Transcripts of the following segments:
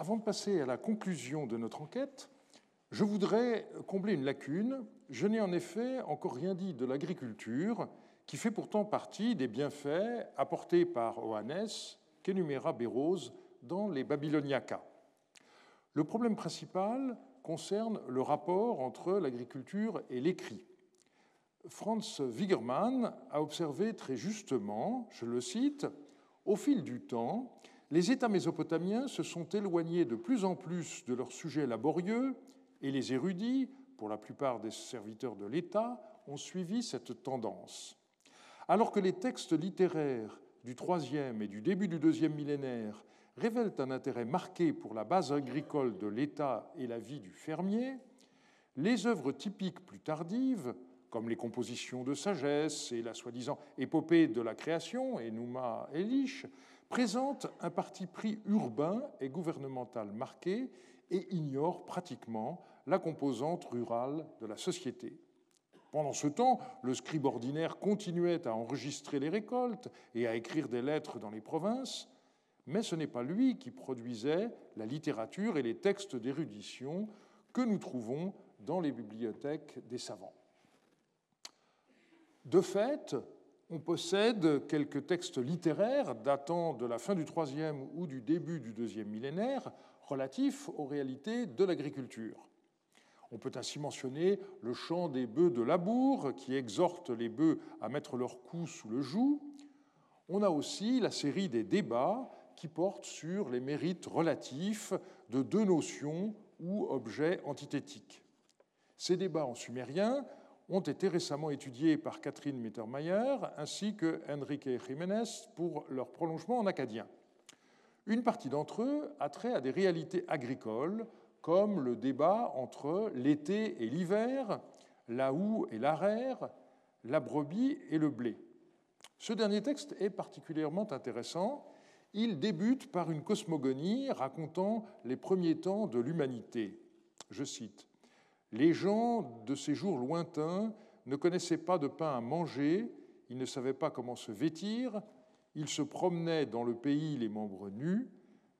Avant de passer à la conclusion de notre enquête, je voudrais combler une lacune. Je n'ai en effet encore rien dit de l'agriculture, qui fait pourtant partie des bienfaits apportés par Oannes, qu'énuméra Bérose dans les Babyloniacas. Le problème principal concerne le rapport entre l'agriculture et l'écrit. Franz Wigermann a observé très justement, je le cite, Au fil du temps, les États mésopotamiens se sont éloignés de plus en plus de leurs sujets laborieux et les érudits, pour la plupart des serviteurs de l'État, ont suivi cette tendance. Alors que les textes littéraires du troisième et du début du deuxième millénaire révèlent un intérêt marqué pour la base agricole de l'État et la vie du fermier, les œuvres typiques plus tardives, comme les compositions de sagesse et la soi-disant épopée de la création, et Nouma Elish, présentent un parti pris urbain et gouvernemental marqué et ignorent pratiquement la composante rurale de la société. Pendant ce temps, le scribe ordinaire continuait à enregistrer les récoltes et à écrire des lettres dans les provinces, mais ce n'est pas lui qui produisait la littérature et les textes d'érudition que nous trouvons dans les bibliothèques des savants. De fait, on possède quelques textes littéraires datant de la fin du troisième ou du début du deuxième millénaire relatifs aux réalités de l'agriculture. On peut ainsi mentionner le chant des bœufs de labour qui exhorte les bœufs à mettre leur cou sous le joug. On a aussi la série des débats qui portent sur les mérites relatifs de deux notions ou objets antithétiques. Ces débats en sumérien ont été récemment étudiés par Catherine Mittermeier ainsi que Enrique Jiménez pour leur prolongement en acadien. Une partie d'entre eux a trait à des réalités agricoles comme le débat entre l'été et l'hiver, la houe et l'arère, la brebis et le blé. Ce dernier texte est particulièrement intéressant. Il débute par une cosmogonie racontant les premiers temps de l'humanité. Je cite Les gens de ces jours lointains ne connaissaient pas de pain à manger, ils ne savaient pas comment se vêtir, ils se promenaient dans le pays les membres nus,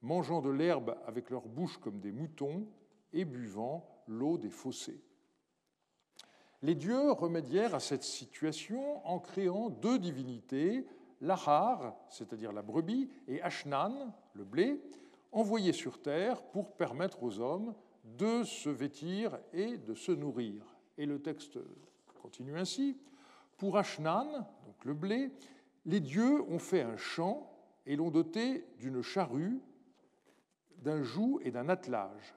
mangeant de l'herbe avec leur bouche comme des moutons et buvant l'eau des fossés. Les dieux remédièrent à cette situation en créant deux divinités, l'Ahar, c'est-à-dire la brebis, et Ashnan, le blé, envoyés sur terre pour permettre aux hommes de se vêtir et de se nourrir. Et le texte continue ainsi. Pour Ashnan, donc le blé, les dieux ont fait un champ et l'ont doté d'une charrue d'un joug et d'un attelage.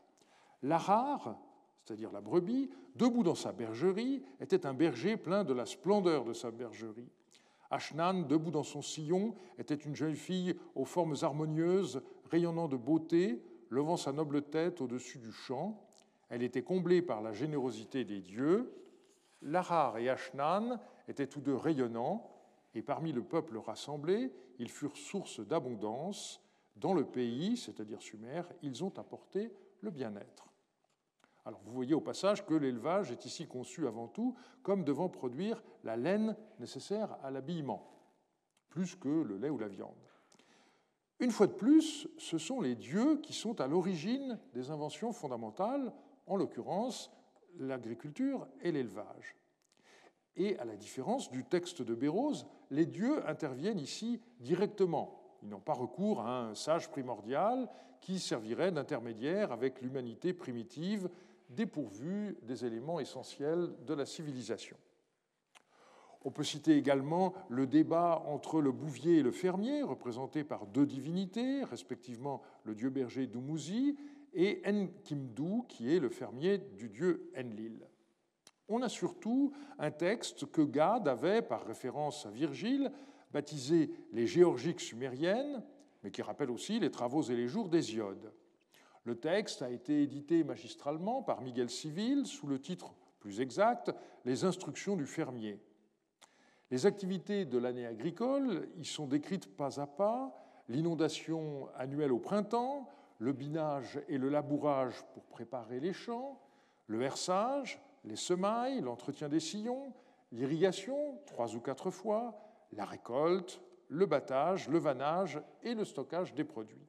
L'Ahar, c'est-à-dire la brebis, debout dans sa bergerie, était un berger plein de la splendeur de sa bergerie. Ashnan, debout dans son sillon, était une jeune fille aux formes harmonieuses, rayonnant de beauté, levant sa noble tête au-dessus du champ. Elle était comblée par la générosité des dieux. L'Ahar et Ashnan étaient tous deux rayonnants, et parmi le peuple rassemblé, ils furent source d'abondance. Dans le pays, c'est-à-dire Sumer, ils ont apporté le bien-être. Alors vous voyez au passage que l'élevage est ici conçu avant tout comme devant produire la laine nécessaire à l'habillement, plus que le lait ou la viande. Une fois de plus, ce sont les dieux qui sont à l'origine des inventions fondamentales, en l'occurrence l'agriculture et l'élevage. Et à la différence du texte de Bérose, les dieux interviennent ici directement, ils n'ont pas recours à un sage primordial qui servirait d'intermédiaire avec l'humanité primitive dépourvue des éléments essentiels de la civilisation. On peut citer également le débat entre le bouvier et le fermier, représenté par deux divinités, respectivement le dieu berger Dumuzi et Enkimdu, qui est le fermier du dieu Enlil. On a surtout un texte que Gad avait, par référence à Virgile, baptisées les géorgiques sumériennes, mais qui rappelle aussi les travaux et les jours d'Hésiode. Le texte a été édité magistralement par Miguel Civil sous le titre plus exact Les instructions du fermier. Les activités de l'année agricole y sont décrites pas à pas, l'inondation annuelle au printemps, le binage et le labourage pour préparer les champs, le versage, les semailles, l'entretien des sillons, l'irrigation, trois ou quatre fois, la récolte, le battage, le vannage et le stockage des produits.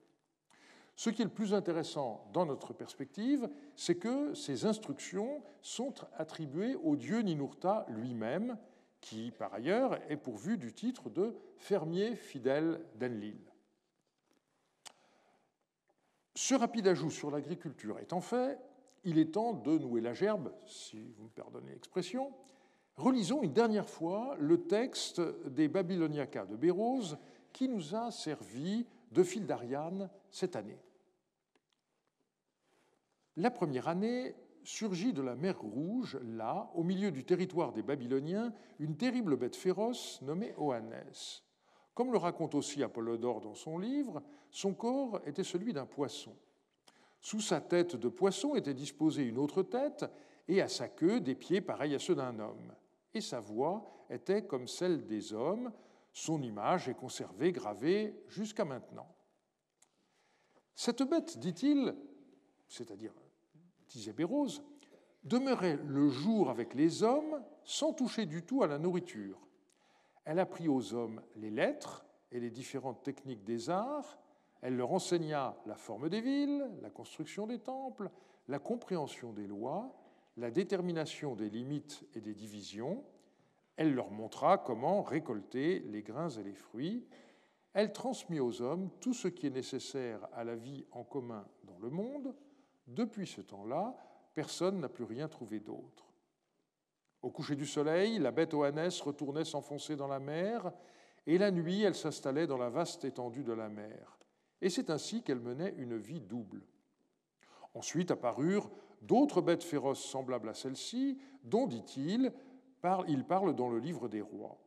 Ce qui est le plus intéressant dans notre perspective, c'est que ces instructions sont attribuées au dieu Ninurta lui-même, qui par ailleurs est pourvu du titre de fermier fidèle d'Enlil. Ce rapide ajout sur l'agriculture étant fait, il est temps de nouer la gerbe, si vous me pardonnez l'expression. Relisons une dernière fois le texte des Babyloniacas de Bérose qui nous a servi de fil d'Ariane cette année. La première année surgit de la mer Rouge, là, au milieu du territoire des Babyloniens, une terrible bête féroce nommée Oannès. Comme le raconte aussi Apollodore dans son livre, son corps était celui d'un poisson. Sous sa tête de poisson était disposée une autre tête, et à sa queue des pieds pareils à ceux d'un homme. Et sa voix était comme celle des hommes, son image est conservée, gravée jusqu'à maintenant. Cette bête, dit-il, c'est-à-dire, disait demeurait le jour avec les hommes sans toucher du tout à la nourriture. Elle apprit aux hommes les lettres et les différentes techniques des arts, elle leur enseigna la forme des villes, la construction des temples, la compréhension des lois, la détermination des limites et des divisions, elle leur montra comment récolter les grains et les fruits, elle transmit aux hommes tout ce qui est nécessaire à la vie en commun dans le monde. Depuis ce temps-là, personne n'a plus rien trouvé d'autre. Au coucher du soleil, la bête Oannès retournait s'enfoncer dans la mer, et la nuit, elle s'installait dans la vaste étendue de la mer. Et c'est ainsi qu'elle menait une vie double. Ensuite apparurent d'autres bêtes féroces semblables à celle-ci, dont, dit-il, il parle dans le livre des rois.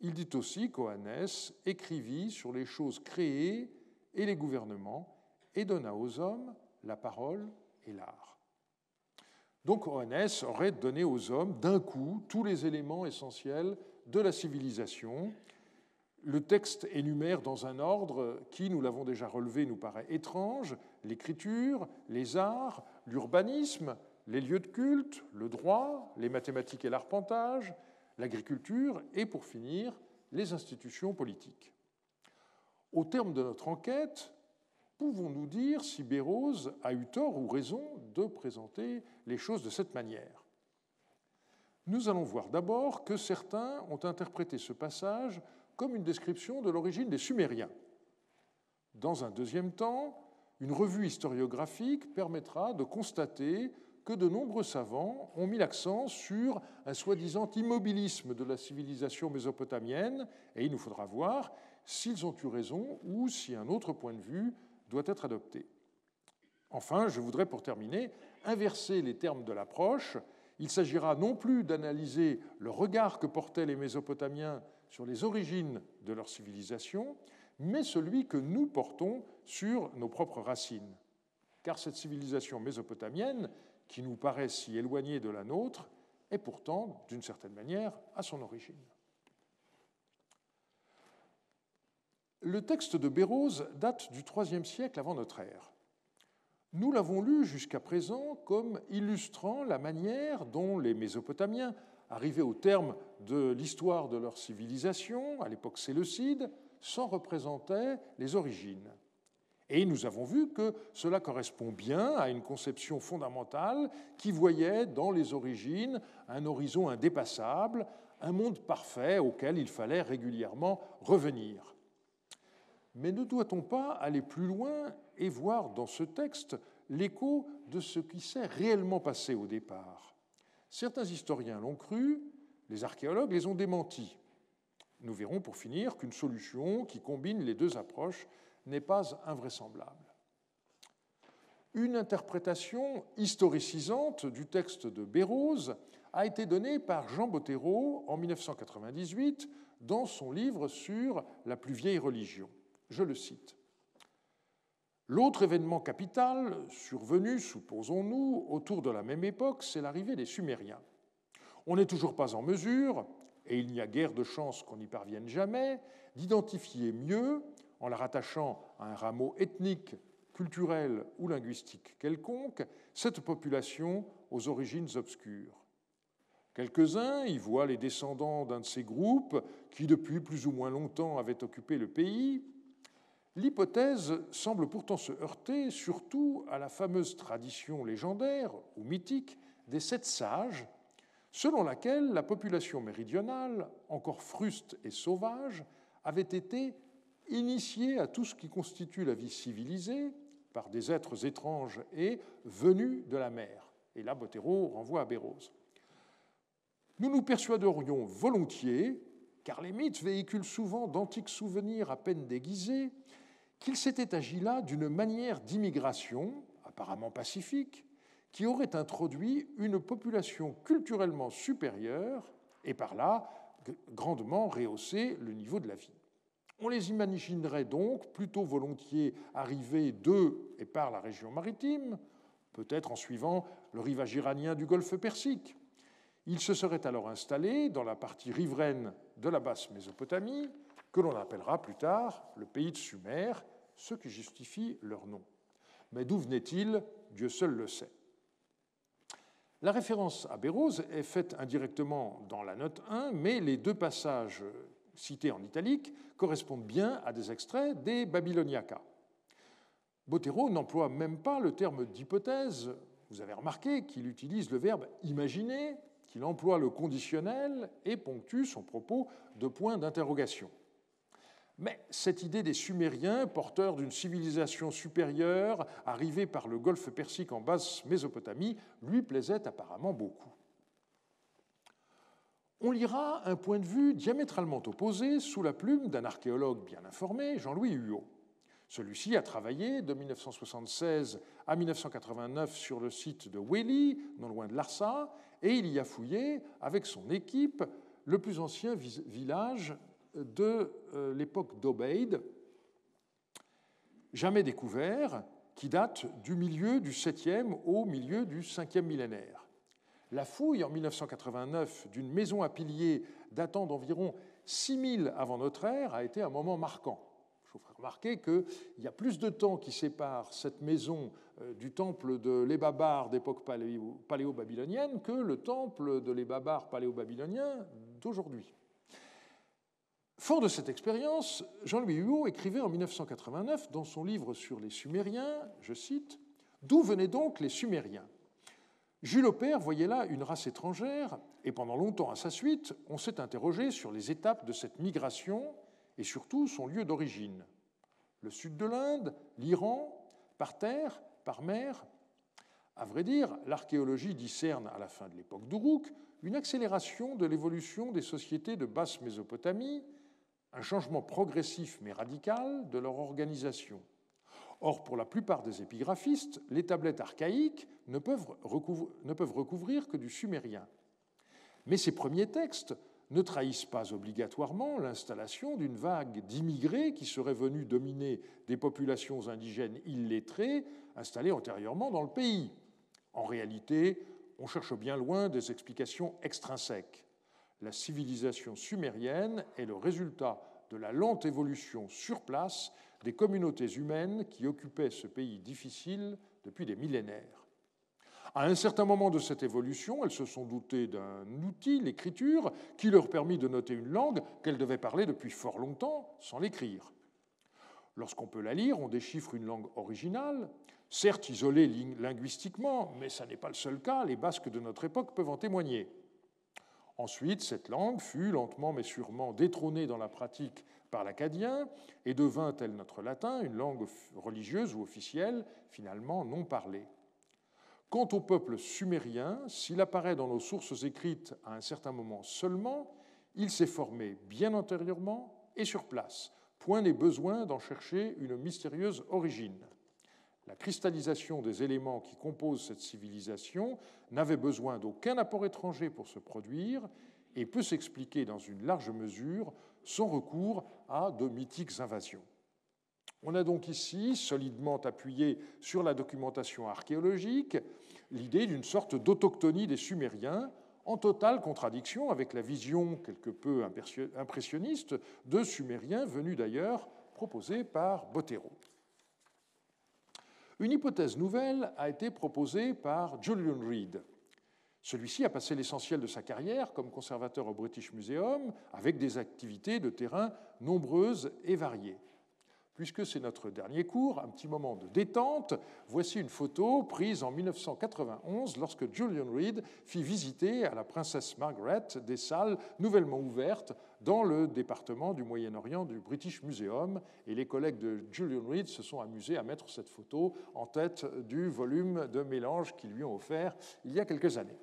Il dit aussi qu'Oannès écrivit sur les choses créées et les gouvernements et donna aux hommes la parole l'art. Donc Oannès aurait donné aux hommes d'un coup tous les éléments essentiels de la civilisation. Le texte énumère dans un ordre qui, nous l'avons déjà relevé, nous paraît étrange, l'écriture, les arts, l'urbanisme, les lieux de culte, le droit, les mathématiques et l'arpentage, l'agriculture et, pour finir, les institutions politiques. Au terme de notre enquête, pouvons-nous dire si Bérose a eu tort ou raison de présenter les choses de cette manière? Nous allons voir d'abord que certains ont interprété ce passage comme une description de l'origine des Sumériens. Dans un deuxième temps, une revue historiographique permettra de constater que de nombreux savants ont mis l'accent sur un soi-disant immobilisme de la civilisation mésopotamienne, et il nous faudra voir s'ils ont eu raison ou si un autre point de vue doit être adopté. Enfin, je voudrais pour terminer inverser les termes de l'approche. Il s'agira non plus d'analyser le regard que portaient les Mésopotamiens sur les origines de leur civilisation, mais celui que nous portons sur nos propres racines. Car cette civilisation mésopotamienne qui nous paraît si éloignée de la nôtre est pourtant, d'une certaine manière, à son origine. Le texte de Bérose date du IIIe siècle avant notre ère. Nous l'avons lu jusqu'à présent comme illustrant la manière dont les Mésopotamiens, arrivés au terme de l'histoire de leur civilisation, à l'époque séleucide, s'en représentaient les origines. Et nous avons vu que cela correspond bien à une conception fondamentale qui voyait dans les origines un horizon indépassable, un monde parfait auquel il fallait régulièrement revenir. Mais ne doit-on pas aller plus loin et voir dans ce texte l'écho de ce qui s'est réellement passé au départ? Certains historiens l'ont cru, les archéologues les ont démentis. Nous verrons pour finir qu'une solution qui combine les deux approches n'est pas invraisemblable. Une interprétation historicisante du texte de Bérose a été donnée par Jean Bottero en 1998 dans son livre sur la plus vieille religion. Je le cite. L'autre événement capital survenu, supposons-nous, autour de la même époque, c'est l'arrivée des Sumériens. On n'est toujours pas en mesure, et il n'y a guère de chance qu'on n'y parvienne jamais, d'identifier mieux en la rattachant à un rameau ethnique, culturel ou linguistique quelconque, cette population aux origines obscures. Quelques-uns y voient les descendants d'un de ces groupes qui, depuis plus ou moins longtemps, avaient occupé le pays. L'hypothèse semble pourtant se heurter surtout à la fameuse tradition légendaire ou mythique des sept sages, selon laquelle la population méridionale, encore fruste et sauvage, avait été initiée à tout ce qui constitue la vie civilisée par des êtres étranges et venus de la mer. Et là, Bottero renvoie à Bérose. Nous nous persuaderions volontiers, car les mythes véhiculent souvent d'antiques souvenirs à peine déguisés, qu'il s'était agi là d'une manière d'immigration, apparemment pacifique, qui aurait introduit une population culturellement supérieure et par là grandement rehaussé le niveau de la vie. On les imaginerait donc plutôt volontiers arrivés de et par la région maritime, peut-être en suivant le rivage iranien du golfe Persique. Ils se seraient alors installés dans la partie riveraine de la basse Mésopotamie, que l'on appellera plus tard le pays de Sumer, ce qui justifie leur nom. Mais d'où venait-il Dieu seul le sait. La référence à Bérose est faite indirectement dans la note 1, mais les deux passages cités en italique correspondent bien à des extraits des Babyloniacas. Bottero n'emploie même pas le terme d'hypothèse. Vous avez remarqué qu'il utilise le verbe imaginer, qu'il emploie le conditionnel et ponctue son propos de points d'interrogation. Mais cette idée des Sumériens, porteurs d'une civilisation supérieure, arrivée par le golfe Persique en basse Mésopotamie, lui plaisait apparemment beaucoup. On lira un point de vue diamétralement opposé sous la plume d'un archéologue bien informé, Jean-Louis Huot. Celui-ci a travaillé de 1976 à 1989 sur le site de Weli, non loin de Larsa, et il y a fouillé avec son équipe le plus ancien village de euh, l'époque d'Obeid, jamais découvert, qui date du milieu du 7e au milieu du 5e millénaire. La fouille en 1989 d'une maison à piliers datant d'environ 6000 avant notre ère a été un moment marquant. Vous ferai remarquer qu'il y a plus de temps qui sépare cette maison euh, du temple de l'Ebabar d'époque paléo-babylonienne que le temple de l'Ebabar paléo-babylonien d'aujourd'hui. Fort de cette expérience, Jean-Louis Huot écrivait en 1989 dans son livre sur les Sumériens, je cite, D'où venaient donc les Sumériens? Jules Aupert voyait là une race étrangère, et pendant longtemps à sa suite, on s'est interrogé sur les étapes de cette migration et surtout son lieu d'origine. Le sud de l'Inde, l'Iran, par terre, par mer. À vrai dire, l'archéologie discerne à la fin de l'époque d'Uruk une accélération de l'évolution des sociétés de basse Mésopotamie un changement progressif mais radical de leur organisation. Or, pour la plupart des épigraphistes, les tablettes archaïques ne peuvent, recouvrir, que du sumérien. Mais ces premiers textes ne trahissent pas obligatoirement l'installation d'une vague d'immigrés qui seraient venus dominer des populations indigènes illettrées installées antérieurement dans le pays. En réalité, on cherche bien loin des explications extrinsèques la civilisation sumérienne est le résultat de la lente évolution sur place des communautés humaines qui occupaient ce pays difficile depuis des millénaires. À un certain moment de cette évolution, elles se sont dotées d'un outil, l'écriture, qui leur permit de noter une langue qu'elles devaient parler depuis fort longtemps sans l'écrire. Lorsqu'on peut la lire, on déchiffre une langue originale, certes isolée linguistiquement, mais ce n'est pas le seul cas, les Basques de notre époque peuvent en témoigner. Ensuite, cette langue fut lentement mais sûrement détrônée dans la pratique par l'acadien et devint, tel notre latin, une langue religieuse ou officielle, finalement non parlée. Quant au peuple sumérien, s'il apparaît dans nos sources écrites à un certain moment seulement, il s'est formé bien antérieurement et sur place. Point n'est besoin d'en chercher une mystérieuse origine. La cristallisation des éléments qui composent cette civilisation n'avait besoin d'aucun apport étranger pour se produire et peut s'expliquer dans une large mesure sans recours à de mythiques invasions. On a donc ici, solidement appuyé sur la documentation archéologique, l'idée d'une sorte d'autochtonie des Sumériens, en totale contradiction avec la vision quelque peu impressionniste de Sumériens venus d'ailleurs proposée par Bottero. Une hypothèse nouvelle a été proposée par Julian Reed. Celui-ci a passé l'essentiel de sa carrière comme conservateur au British Museum avec des activités de terrain nombreuses et variées. Puisque c'est notre dernier cours, un petit moment de détente, voici une photo prise en 1991 lorsque Julian Reed fit visiter à la princesse Margaret des salles nouvellement ouvertes dans le département du Moyen-Orient du British Museum. Et les collègues de Julian Reed se sont amusés à mettre cette photo en tête du volume de mélange qu'ils lui ont offert il y a quelques années.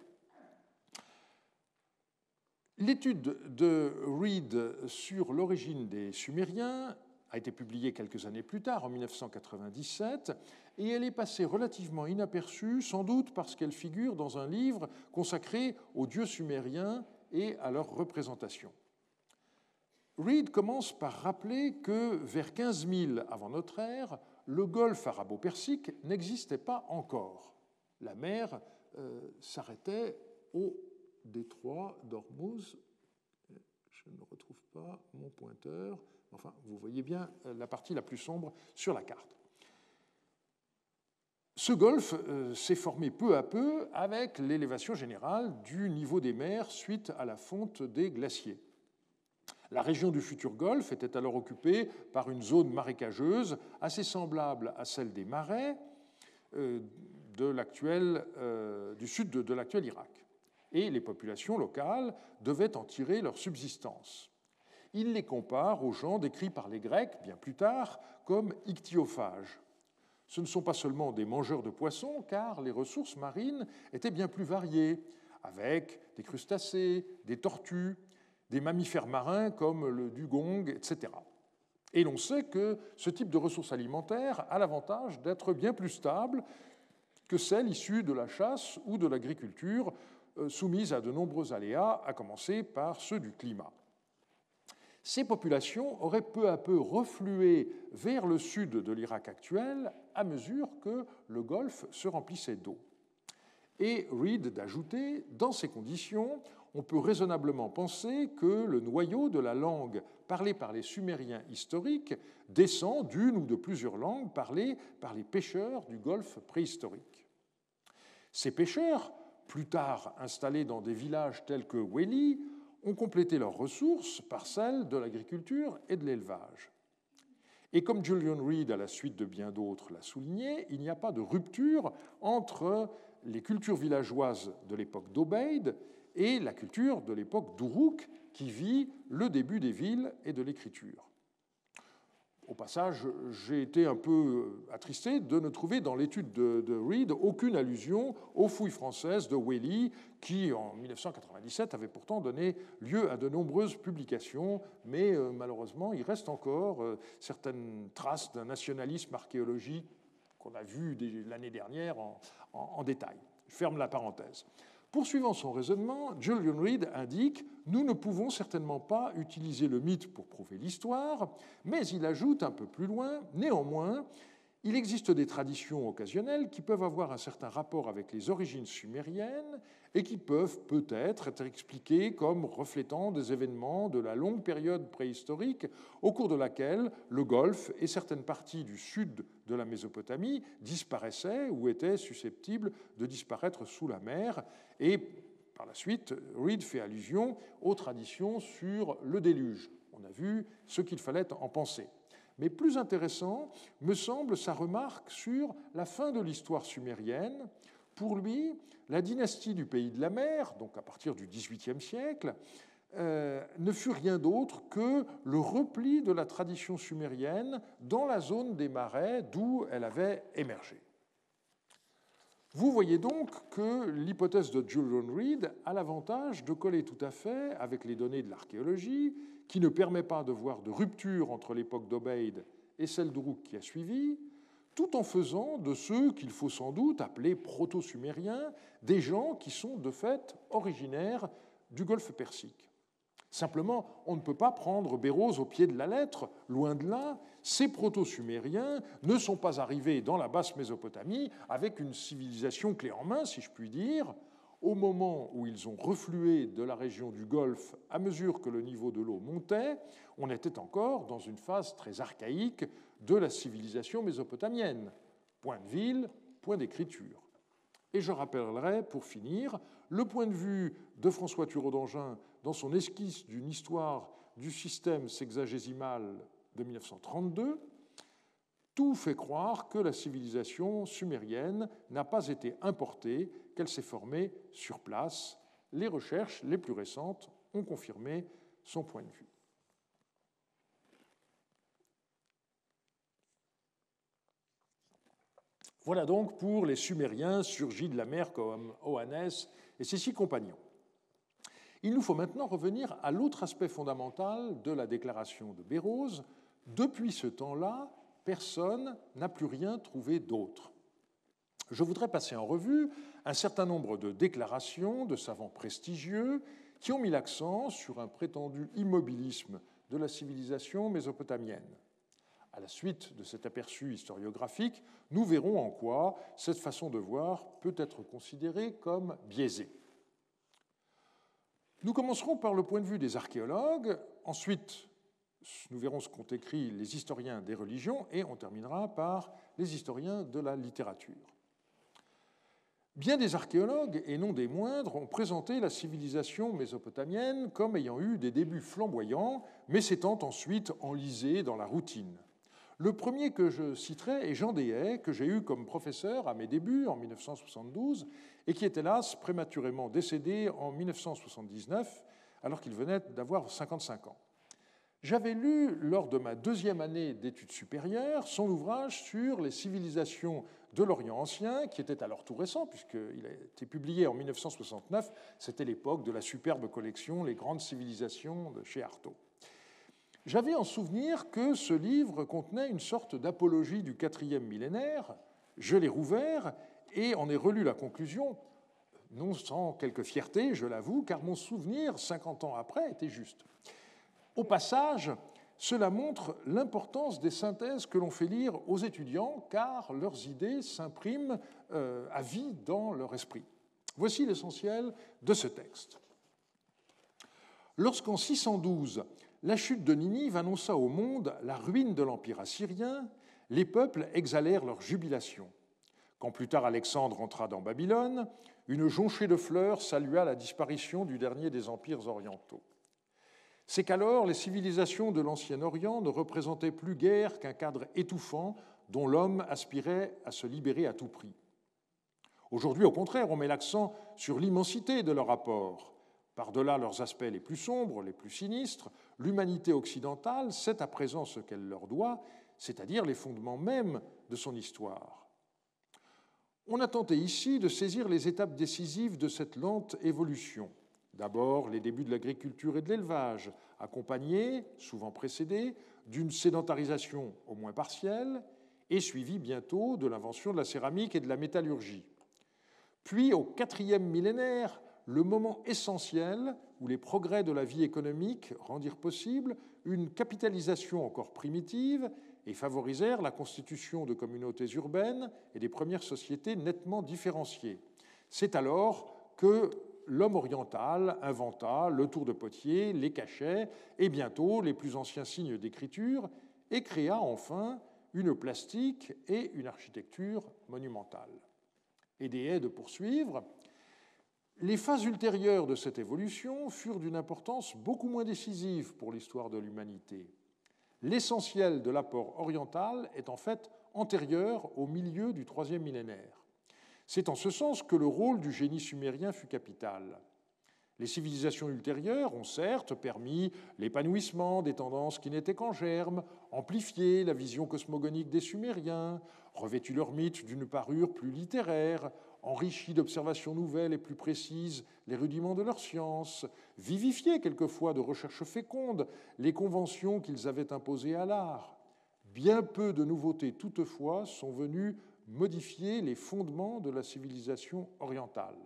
L'étude de Reed sur l'origine des Sumériens a été publiée quelques années plus tard, en 1997, et elle est passée relativement inaperçue, sans doute parce qu'elle figure dans un livre consacré aux dieux sumériens et à leur représentation. Reed commence par rappeler que vers 15 000 avant notre ère, le golfe arabo-persique n'existait pas encore. La mer euh, s'arrêtait au détroit d'Ormuz. Je ne retrouve pas mon pointeur. Enfin, vous voyez bien euh, la partie la plus sombre sur la carte. Ce golfe euh, s'est formé peu à peu avec l'élévation générale du niveau des mers suite à la fonte des glaciers. La région du futur golfe était alors occupée par une zone marécageuse assez semblable à celle des marais euh, du sud de l'actuel Irak. Et les populations locales devaient en tirer leur subsistance il les compare aux gens décrits par les Grecs bien plus tard comme ichthyophages. Ce ne sont pas seulement des mangeurs de poissons, car les ressources marines étaient bien plus variées, avec des crustacés, des tortues, des mammifères marins comme le dugong, etc. Et l'on sait que ce type de ressources alimentaires a l'avantage d'être bien plus stable que celles issues de la chasse ou de l'agriculture, euh, soumises à de nombreux aléas, à commencer par ceux du climat ces populations auraient peu à peu reflué vers le sud de l'Irak actuel à mesure que le golfe se remplissait d'eau. Et Reed d'ajouter, dans ces conditions, on peut raisonnablement penser que le noyau de la langue parlée par les Sumériens historiques descend d'une ou de plusieurs langues parlées par les pêcheurs du golfe préhistorique. Ces pêcheurs, plus tard installés dans des villages tels que Weli, ont complété leurs ressources par celles de l'agriculture et de l'élevage. Et comme Julian Reed, à la suite de bien d'autres, l'a souligné, il n'y a pas de rupture entre les cultures villageoises de l'époque d'Obeid et la culture de l'époque d'Uruk, qui vit le début des villes et de l'écriture. Au passage, j'ai été un peu euh, attristé de ne trouver dans l'étude de, Reed aucune allusion aux fouilles françaises de Whaley, qui en 1997 avaient pourtant donné lieu à de nombreuses publications, mais euh, malheureusement, il reste encore euh, certaines traces d'un nationalisme archéologique qu'on a vu l'année dernière en détail. Je ferme la parenthèse. Poursuivant son raisonnement, Julian Reed indique Nous ne pouvons certainement pas utiliser le mythe pour prouver l'histoire, mais il ajoute un peu plus loin Néanmoins, il existe des traditions occasionnelles qui peuvent avoir un certain rapport avec les origines sumériennes et qui peuvent peut-être être expliquées comme reflétant des événements de la longue période préhistorique au cours de laquelle le Golfe et certaines parties du sud de la Mésopotamie disparaissaient ou étaient susceptibles de disparaître sous la mer. Et par la suite, Reed fait allusion aux traditions sur le déluge. On a vu ce qu'il fallait en penser. Mais plus intéressant me semble sa remarque sur la fin de l'histoire sumérienne. Pour lui, la dynastie du pays de la mer, donc à partir du XVIIIe siècle, euh, ne fut rien d'autre que le repli de la tradition sumérienne dans la zone des marais d'où elle avait émergé. Vous voyez donc que l'hypothèse de Julian Reed a l'avantage de coller tout à fait avec les données de l'archéologie qui ne permet pas de voir de rupture entre l'époque d'Obeid et celle d'Uruk qui a suivi, tout en faisant de ceux qu'il faut sans doute appeler proto-sumériens des gens qui sont de fait originaires du golfe Persique. Simplement, on ne peut pas prendre Bérose au pied de la lettre, loin de là. Ces proto-sumériens ne sont pas arrivés dans la basse Mésopotamie avec une civilisation clé en main, si je puis dire au moment où ils ont reflué de la région du Golfe à mesure que le niveau de l'eau montait, on était encore dans une phase très archaïque de la civilisation mésopotamienne. Point de ville, point d'écriture. Et je rappellerai, pour finir, le point de vue de François Thureau d'Angin dans son esquisse d'une histoire du système sexagésimal de 1932, Tout fait croire que la civilisation sumérienne n'a pas été importée, qu'elle s'est formée sur place. Les recherches les plus récentes ont confirmé son point de vue. Voilà donc pour les Sumériens surgis de la mer comme Oannes et ses six compagnons. Il nous faut maintenant revenir à l'autre aspect fondamental de la déclaration de Bérose. Depuis ce temps-là, personne n'a plus rien trouvé d'autre. Je voudrais passer en revue un certain nombre de déclarations de savants prestigieux qui ont mis l'accent sur un prétendu immobilisme de la civilisation mésopotamienne. À la suite de cet aperçu historiographique, nous verrons en quoi cette façon de voir peut être considérée comme biaisée. Nous commencerons par le point de vue des archéologues, ensuite nous verrons ce qu'ont écrit les historiens des religions et on terminera par les historiens de la littérature. Bien des archéologues, et non des moindres, ont présenté la civilisation mésopotamienne comme ayant eu des débuts flamboyants, mais s'étant ensuite enlisée dans la routine. Le premier que je citerai est Jean Déhay, que j'ai eu comme professeur à mes débuts en 1972 et qui est hélas prématurément décédé en 1979 alors qu'il venait d'avoir 55 ans. J'avais lu lors de ma deuxième année d'études supérieures son ouvrage sur les civilisations de l'Orient ancien, qui était alors tout récent, puisqu'il a été publié en 1969. C'était l'époque de la superbe collection Les grandes civilisations de chez Artaud. J'avais en souvenir que ce livre contenait une sorte d'apologie du quatrième millénaire. Je l'ai rouvert et en ai relu la conclusion, non sans quelque fierté, je l'avoue, car mon souvenir, 50 ans après, était juste. Au passage, cela montre l'importance des synthèses que l'on fait lire aux étudiants, car leurs idées s'impriment euh, à vie dans leur esprit. Voici l'essentiel de ce texte. Lorsqu'en 612, la chute de Ninive annonça au monde la ruine de l'Empire assyrien, les peuples exhalèrent leur jubilation. Quand plus tard Alexandre entra dans Babylone, une jonchée de fleurs salua la disparition du dernier des empires orientaux. C'est qu'alors les civilisations de l'Ancien Orient ne représentaient plus guère qu'un cadre étouffant dont l'homme aspirait à se libérer à tout prix. Aujourd'hui, au contraire, on met l'accent sur l'immensité de leur apport, par-delà leurs aspects les plus sombres, les plus sinistres, l'humanité occidentale sait à présent ce qu'elle leur doit, c'est-à-dire les fondements mêmes de son histoire. On a tenté ici de saisir les étapes décisives de cette lente évolution. D'abord, les débuts de l'agriculture et de l'élevage, accompagnés, souvent précédés, d'une sédentarisation au moins partielle, et suivis bientôt de l'invention de la céramique et de la métallurgie. Puis, au quatrième millénaire, le moment essentiel où les progrès de la vie économique rendirent possible une capitalisation encore primitive et favorisèrent la constitution de communautés urbaines et des premières sociétés nettement différenciées. C'est alors que l'homme oriental inventa le tour de potier, les cachets et bientôt les plus anciens signes d'écriture et créa enfin une plastique et une architecture monumentale. Aidé de poursuivre, les phases ultérieures de cette évolution furent d'une importance beaucoup moins décisive pour l'histoire de l'humanité. L'essentiel de l'apport oriental est en fait antérieur au milieu du troisième millénaire. C'est en ce sens que le rôle du génie sumérien fut capital. Les civilisations ultérieures ont certes permis l'épanouissement des tendances qui n'étaient qu'en germe, amplifié la vision cosmogonique des Sumériens, revêtu leur mythe d'une parure plus littéraire, enrichi d'observations nouvelles et plus précises les rudiments de leur science, vivifié quelquefois de recherches fécondes les conventions qu'ils avaient imposées à l'art. Bien peu de nouveautés toutefois sont venues modifier les fondements de la civilisation orientale.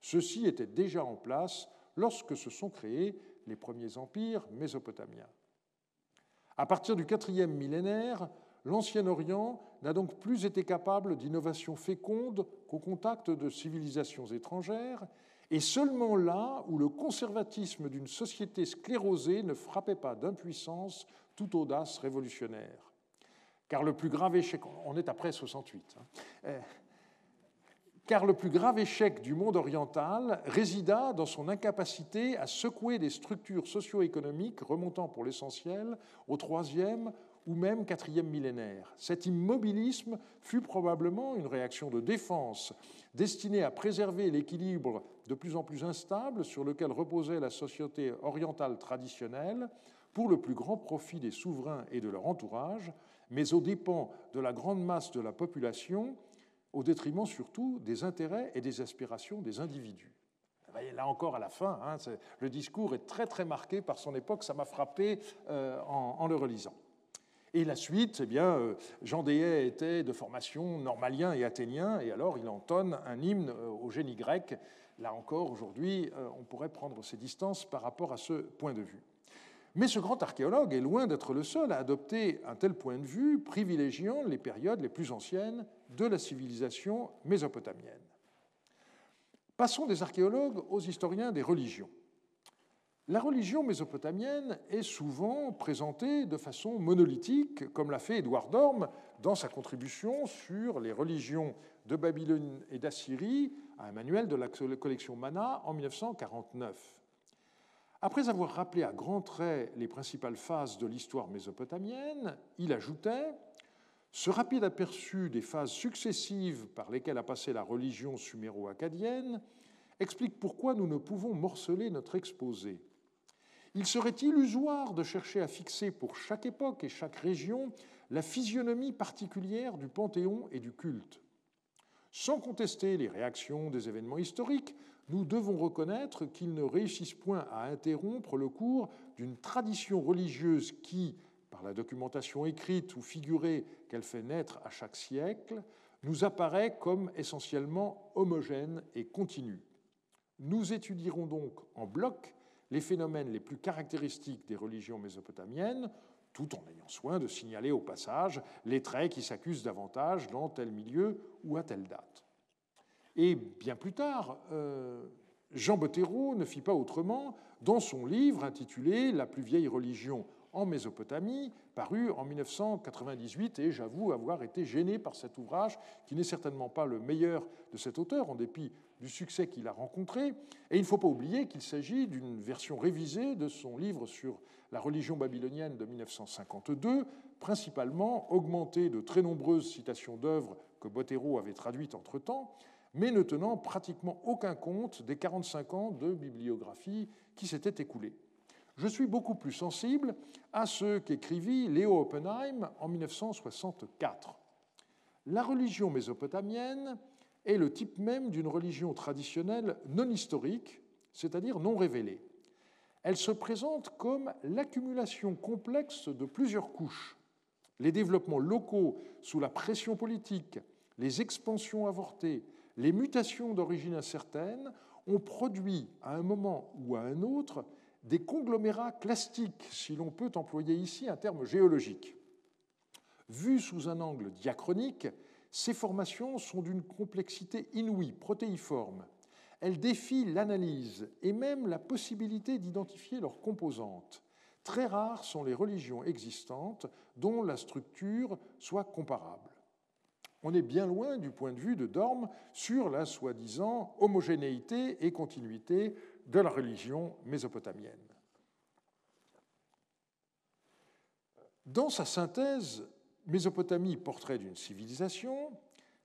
Ceux-ci étaient déjà en place lorsque se sont créés les premiers empires mésopotamiens. À partir du quatrième millénaire, l'Ancien Orient n'a donc plus été capable d'innovations fécondes qu'au contact de civilisations étrangères, et seulement là où le conservatisme d'une société sclérosée ne frappait pas d'impuissance toute audace révolutionnaire. Car le plus grave échec, on est après 68, hein, eh, car le plus grave échec du monde oriental résida dans son incapacité à secouer des structures socio-économiques remontant pour l'essentiel au troisième ou même quatrième millénaire. Cet immobilisme fut probablement une réaction de défense destinée à préserver l'équilibre de plus en plus instable sur lequel reposait la société orientale traditionnelle pour le plus grand profit des souverains et de leur entourage, mais aux dépens de la grande masse de la population, au détriment surtout des intérêts et des aspirations des individus. Là encore, à la fin, hein, le discours est très très marqué par son époque, ça m'a frappé euh, en, le relisant. Et la suite, eh bien, euh, Jean Déhay était de formation normalien et athénien, et alors il entonne un hymne euh, au génie grec. Là encore, aujourd'hui, on pourrait prendre ses distances par rapport à ce point de vue. Mais ce grand archéologue est loin d'être le seul à adopter un tel point de vue, privilégiant les périodes les plus anciennes de la civilisation mésopotamienne. Passons des archéologues aux historiens des religions. La religion mésopotamienne est souvent présentée de façon monolithique, comme l'a fait Édouard Dorme dans sa contribution sur les religions de Babylone et d'Assyrie à un manuel de la collection Mana en 1949. Après avoir rappelé à grands traits les principales phases de l'histoire mésopotamienne, il ajoutait Ce rapide aperçu des phases successives par lesquelles a passé la religion suméro-acadienne explique pourquoi nous ne pouvons morceler notre exposé. Il serait illusoire de chercher à fixer pour chaque époque et chaque région la physionomie particulière du panthéon et du culte. Sans contester les réactions des événements historiques, nous devons reconnaître qu'ils ne réussissent point à interrompre le cours d'une tradition religieuse qui, par la documentation écrite ou figurée qu'elle fait naître à chaque siècle, nous apparaît comme essentiellement homogène et continue. Nous étudierons donc en bloc les phénomènes les plus caractéristiques des religions mésopotamiennes, tout en ayant soin de signaler au passage les traits qui s'accusent davantage dans tel milieu ou à telle date. Et bien plus tard, euh, Jean Bottero ne fit pas autrement dans son livre intitulé La plus vieille religion en Mésopotamie, paru en 1998, et j'avoue avoir été gêné par cet ouvrage, qui n'est certainement pas le meilleur de cet auteur, en dépit du succès qu'il a rencontré. Et il ne faut pas oublier qu'il s'agit d'une version révisée de son livre sur la religion babylonienne de 1952, principalement augmentée de très nombreuses citations d'œuvres que Bottero avait traduites entre-temps, mais ne tenant pratiquement aucun compte des 45 ans de bibliographie qui s'étaient écoulés. Je suis beaucoup plus sensible à ce qu'écrivit Léo Oppenheim en 1964. La religion mésopotamienne est le type même d'une religion traditionnelle non historique, c'est-à-dire non révélée. Elle se présente comme l'accumulation complexe de plusieurs couches. Les développements locaux sous la pression politique, les expansions avortées, les mutations d'origine incertaine ont produit à un moment ou à un autre des conglomérats clastiques, si l'on peut employer ici un terme géologique. Vues sous un angle diachronique, ces formations sont d'une complexité inouïe, protéiforme. Elles défient l'analyse et même la possibilité d'identifier leurs composantes. Très rares sont les religions existantes dont la structure soit comparable on est bien loin du point de vue de Dorme sur la soi-disant homogénéité et continuité de la religion mésopotamienne. Dans sa synthèse Mésopotamie, portrait d'une civilisation,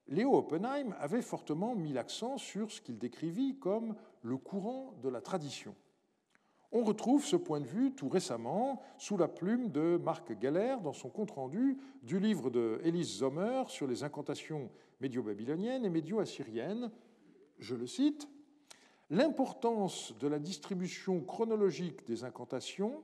Léo Oppenheim avait fortement mis l'accent sur ce qu'il décrivit comme le courant de la tradition. On retrouve ce point de vue tout récemment sous la plume de Marc Galler dans son compte-rendu du livre de Elise Sommer sur les incantations médio-babyloniennes et médio-assyriennes. Je le cite L'importance de la distribution chronologique des incantations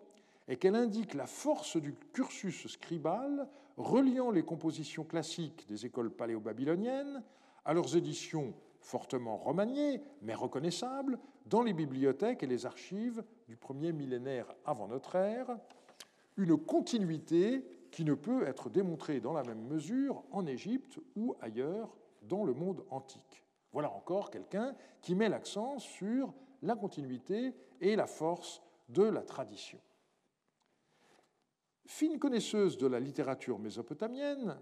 est qu'elle indique la force du cursus scribal reliant les compositions classiques des écoles paléo-babyloniennes à leurs éditions fortement remaniées, mais reconnaissables, dans les bibliothèques et les archives du premier millénaire avant notre ère, une continuité qui ne peut être démontrée dans la même mesure en Égypte ou ailleurs dans le monde antique. Voilà encore quelqu'un qui met l'accent sur la continuité et la force de la tradition. Fine connaisseuse de la littérature mésopotamienne,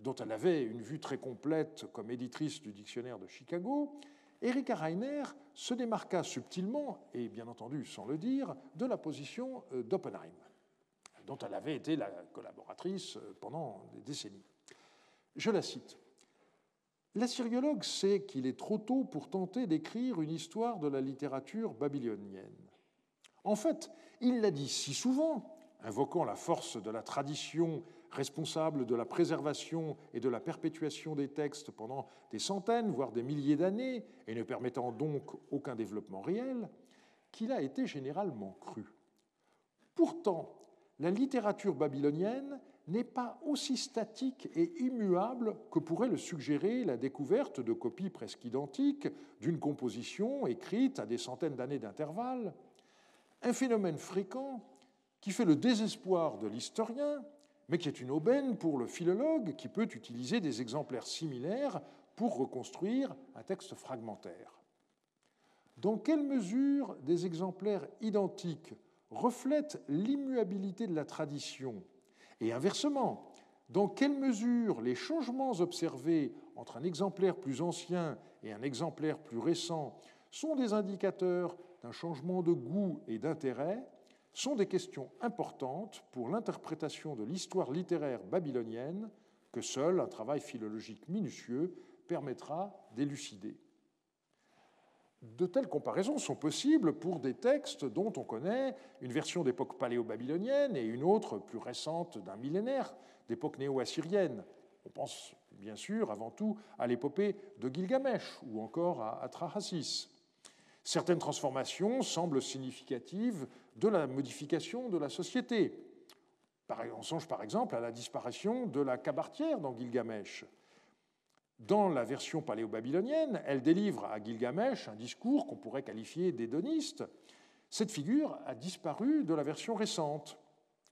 dont elle avait une vue très complète comme éditrice du dictionnaire de Chicago, Erika Reiner se démarqua subtilement, et bien entendu sans le dire, de la position euh, d'Oppenheim. dont elle avait été la collaboratrice pendant des décennies. Je la cite. L'assyriologue sait qu'il est trop tôt pour tenter d'écrire une histoire de la littérature babylonienne. En fait, il l'a dit si souvent, invoquant la force de la tradition responsable de la préservation et de la perpétuation des textes pendant des centaines, voire des milliers d'années, et ne permettant donc aucun développement réel, qu'il a été généralement cru. Pourtant, la littérature babylonienne n'est pas aussi statique et immuable que pourrait le suggérer la découverte de copies presque identiques d'une composition écrite à des centaines d'années d'intervalle, un phénomène fréquent qui fait le désespoir de l'historien, mais qui est une aubaine pour le philologue qui peut utiliser des exemplaires similaires pour reconstruire un texte fragmentaire. Dans quelle mesure des exemplaires identiques reflètent l'immuabilité de la tradition et inversement, dans quelle mesure les changements observés entre un exemplaire plus ancien et un exemplaire plus récent sont des indicateurs d'un changement de goût et d'intérêt sont des questions importantes pour l'interprétation de l'histoire littéraire babylonienne que seul un travail philologique minutieux permettra d'élucider. De telles comparaisons sont possibles pour des textes dont on connaît une version d'époque paléo-babylonienne et une autre plus récente d'un millénaire, d'époque néo-assyrienne. On pense bien sûr avant tout à l'épopée de Gilgamesh ou encore à Atrahasis. Certaines transformations semblent significatives de la modification de la société. On songe par exemple à la disparition de la cabartière dans Gilgamesh. Dans la version paléo-babylonienne, elle délivre à Gilgamesh un discours qu'on pourrait qualifier d'hédoniste. Cette figure a disparu de la version récente.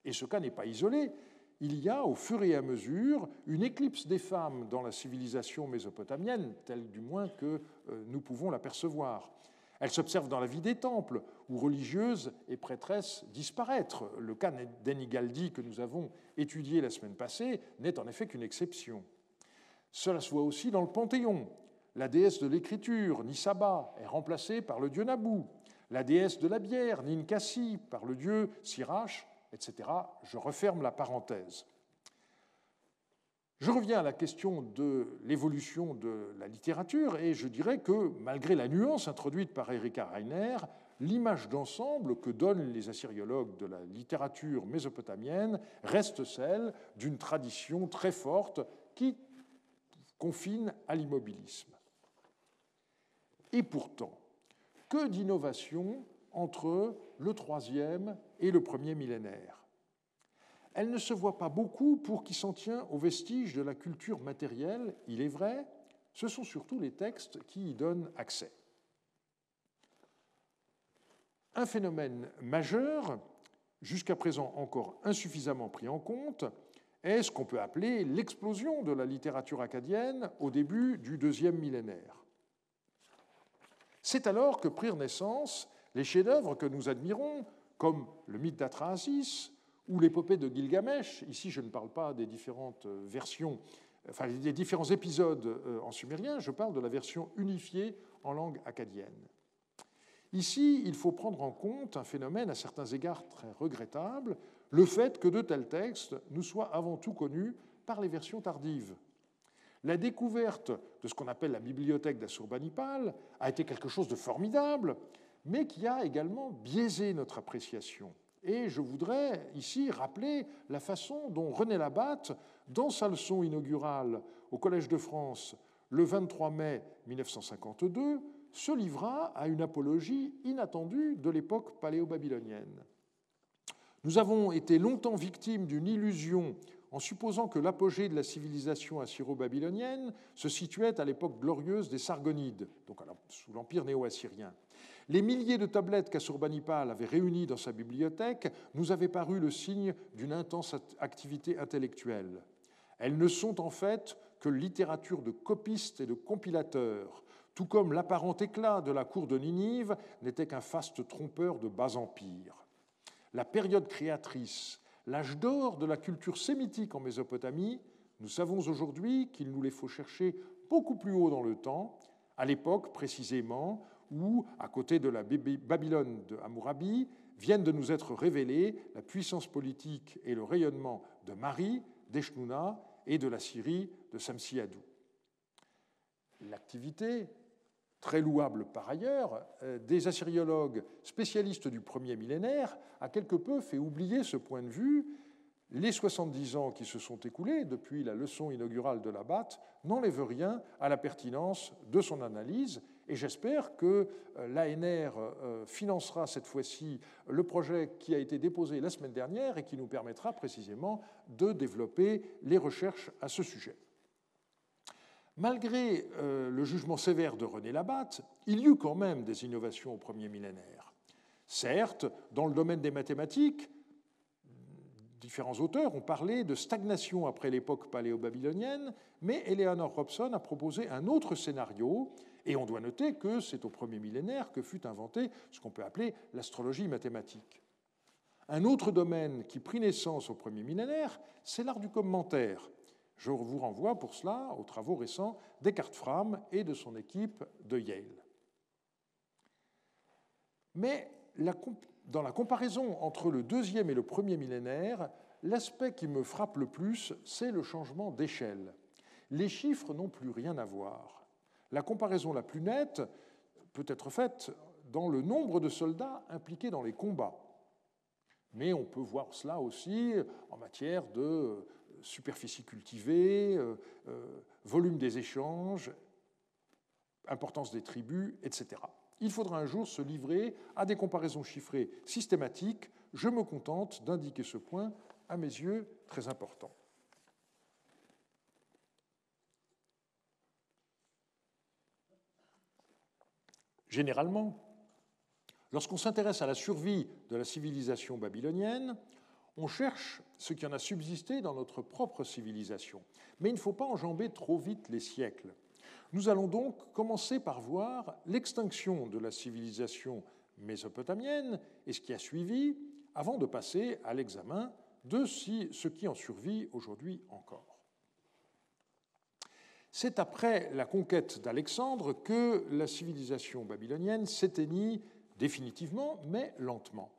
Et ce cas n'est pas isolé. Il y a, au fur et à mesure, une éclipse des femmes dans la civilisation mésopotamienne, telle du moins que euh, nous pouvons l'apercevoir. Elle s'observe dans la vie des temples, où religieuses et prêtresses disparaissent. Le cas d'Enigaldi que nous avons étudié la semaine passée n'est en effet qu'une exception. Cela se voit aussi dans le Panthéon. La déesse de l'écriture, Nisaba, est remplacée par le dieu Nabou. La déesse de la bière, Ninkasi, par le dieu Sirach, etc. Je referme la parenthèse. Je reviens à la question de l'évolution de la littérature et je dirais que, malgré la nuance introduite par Erika Reiner, l'image d'ensemble que donnent les assyriologues de la littérature mésopotamienne reste celle d'une tradition très forte qui confine à l'immobilisme. Et pourtant, que d'innovation entre le troisième et le premier millénaire Elle ne se voit pas beaucoup pour qui s'en tient aux vestiges de la culture matérielle, il est vrai, ce sont surtout les textes qui y donnent accès. Un phénomène majeur, jusqu'à présent encore insuffisamment pris en compte, est ce qu'on peut appeler l'explosion de la littérature acadienne au début du deuxième millénaire. C'est alors que prirent naissance les chefs-d'œuvre que nous admirons, comme le mythe d'Atrahasis ou l'épopée de Gilgamesh. Ici, je ne parle pas des différentes versions, enfin des différents épisodes euh, en sumérien, je parle de la version unifiée en langue acadienne. Ici, il faut prendre en compte un phénomène à certains égards très regrettable, le fait que de tels textes nous soient avant tout connus par les versions tardives. La découverte de ce qu'on appelle la bibliothèque d'Assurbanipal a été quelque chose de formidable, mais qui a également biaisé notre appréciation. Et je voudrais ici rappeler la façon dont René Labatte, dans sa leçon inaugurale au Collège de France le 23 mai 1952, se livra à une apologie inattendue de l'époque paléo-babylonienne. Nous avons été longtemps victimes d'une illusion en supposant que l'apogée de la civilisation assyro-babylonienne se situait à l'époque glorieuse des Sargonides, donc sous l'empire néo-assyrien. Les milliers de tablettes qu'Assurbanipal avait réunies dans sa bibliothèque nous avaient paru le signe d'une intense activité intellectuelle. Elles ne sont en fait que littérature de copistes et de compilateurs, tout comme l'apparent éclat de la cour de Ninive n'était qu'un faste trompeur de bas empire. La période créatrice, l'âge d'or de la culture sémitique en Mésopotamie, nous savons aujourd'hui qu'il nous les faut chercher beaucoup plus haut dans le temps, à l'époque précisément où, à côté de la Babylone de Hammurabi, viennent de nous être révélés la puissance politique et le rayonnement de Mari, d'Eshnouna et de la Syrie de Samsiadou. L'activité, très louable par ailleurs, euh, des assyriologues spécialistes du premier millénaire a quelque peu fait oublier ce point de vue. Les 70 ans qui se sont écoulés depuis la leçon inaugurale de la BAT n'enlèvent rien à la pertinence de son analyse et j'espère que euh, l'ANR euh, financera cette fois-ci le projet qui a été déposé la semaine dernière et qui nous permettra précisément de développer les recherches à ce sujet. Malgré euh, le jugement sévère de René Labatte, il y eut quand même des innovations au premier millénaire. Certes, dans le domaine des mathématiques, différents auteurs ont parlé de stagnation après l'époque paléo-babylonienne, mais Eleanor Robson a proposé un autre scénario et on doit noter que c'est au premier millénaire que fut inventée ce qu'on peut appeler l'astrologie mathématique. Un autre domaine qui prit naissance au premier millénaire, c'est l'art du commentaire. Je vous renvoie pour cela aux travaux récents d'Eckhart Fram et de son équipe de Yale. Mais dans la comparaison entre le deuxième et le premier millénaire, l'aspect qui me frappe le plus, c'est le changement d'échelle. Les chiffres n'ont plus rien à voir. La comparaison la plus nette peut être faite dans le nombre de soldats impliqués dans les combats. Mais on peut voir cela aussi en matière de superficie cultivée, euh, euh, volume des échanges, importance des tribus, etc. Il faudra un jour se livrer à des comparaisons chiffrées systématiques. Je me contente d'indiquer ce point, à mes yeux, très important. Généralement, lorsqu'on s'intéresse à la survie de la civilisation babylonienne, on cherche ce qui en a subsisté dans notre propre civilisation. Mais il ne faut pas enjamber trop vite les siècles. Nous allons donc commencer par voir l'extinction de la civilisation mésopotamienne et ce qui a suivi, avant de passer à l'examen de ce qui en survit aujourd'hui encore. C'est après la conquête d'Alexandre que la civilisation babylonienne s'éteignit définitivement, mais lentement.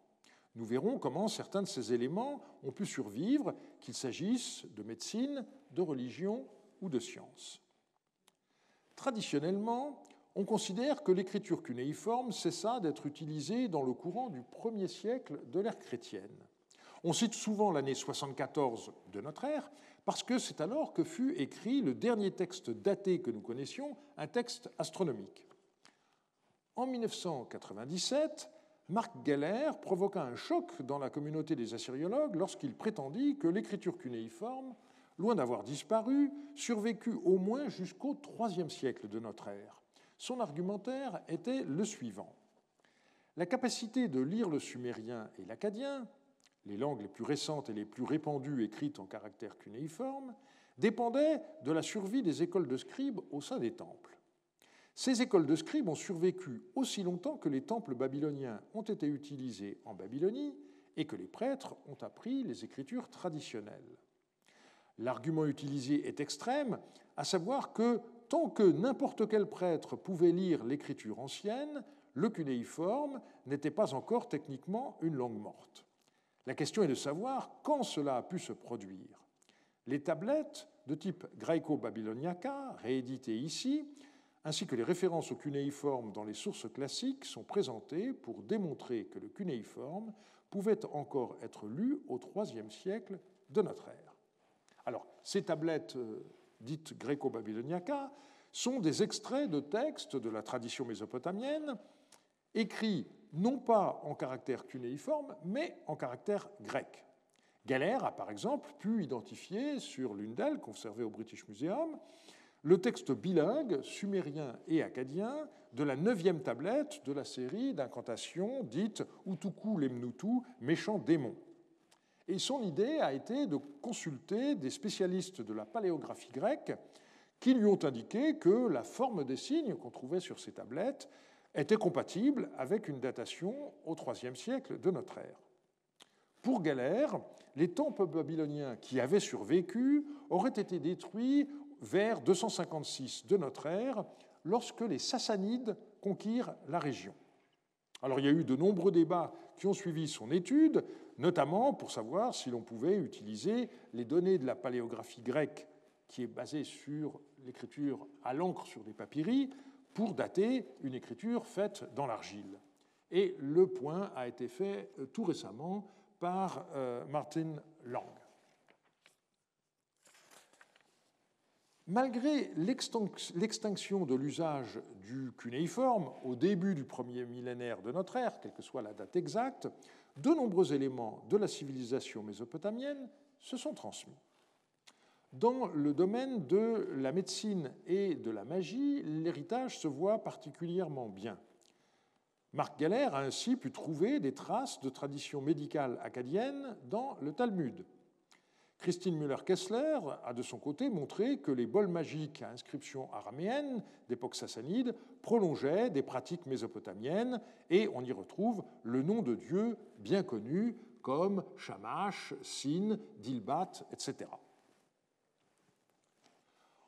Nous verrons comment certains de ces éléments ont pu survivre, qu'il s'agisse de médecine, de religion ou de science. Traditionnellement, on considère que l'écriture cunéiforme cessa d'être utilisée dans le courant du premier siècle de l'ère chrétienne. On cite souvent l'année 74 de notre ère parce que c'est alors que fut écrit le dernier texte daté que nous connaissions, un texte astronomique. En 1997, Marc Geller provoqua un choc dans la communauté des assyriologues lorsqu'il prétendit que l'écriture cunéiforme, loin d'avoir disparu, survécut au moins jusqu'au IIIe siècle de notre ère. Son argumentaire était le suivant. La capacité de lire le sumérien et l'acadien les langues les plus récentes et les plus répandues écrites en caractère cunéiforme, dépendaient de la survie des écoles de scribes au sein des temples. Ces écoles de scribes ont survécu aussi longtemps que les temples babyloniens ont été utilisés en Babylonie et que les prêtres ont appris les écritures traditionnelles. L'argument utilisé est extrême, à savoir que tant que n'importe quel prêtre pouvait lire l'écriture ancienne, le cunéiforme n'était pas encore techniquement une langue morte. La question est de savoir quand cela a pu se produire. Les tablettes de type gréco-babyloniaca, rééditées ici, ainsi que les références au cunéiforme dans les sources classiques sont présentées pour démontrer que le cunéiforme pouvait encore être lu au IIIe siècle de notre ère. Alors, ces tablettes euh, dites gréco-babyloniaca sont des extraits de textes de la tradition mésopotamienne écrits non pas en caractère cunéiforme, mais en caractère grec. Galère a par exemple pu identifier sur l'une d'elles, conservée au British Museum, le texte bilingue sumérien et acadien de la neuvième tablette de la série d'incantations dite Utuku Lemnutu, méchant démon. Et son idée a été de consulter des spécialistes de la paléographie grecque qui lui ont indiqué que la forme des signes qu'on trouvait sur ces tablettes était compatible avec une datation au IIIe siècle de notre ère. Pour Galère, les temples babyloniens qui avaient survécu auraient été détruits vers 256 de notre ère, lorsque les Sassanides conquérir la région. Alors il y a eu de nombreux débats qui ont suivi son étude, notamment pour savoir si l'on pouvait utiliser les données de la paléographie grecque, qui est basée sur l'écriture à l'encre sur des papyri, pour dater une écriture faite dans l'argile. Et le point a été fait euh, tout récemment par euh, Martin Lang. Malgré l'extinction de l'usage du cunéiforme au début du premier millénaire de notre ère, quelle que soit la date exacte, de nombreux éléments de la civilisation mésopotamienne se sont transmis. Dans le domaine de la médecine et de la magie, l'héritage se voit particulièrement bien. Marc Galère a ainsi pu trouver des traces de traditions médicales acadiennes dans le Talmud. Christine Müller-Kessler a de son côté montré que les bols magiques à inscription araméenne d'époque sassanide prolongeaient des pratiques mésopotamiennes et on y retrouve le nom de dieux bien connus comme Shamash, Sin, Dilbat, etc.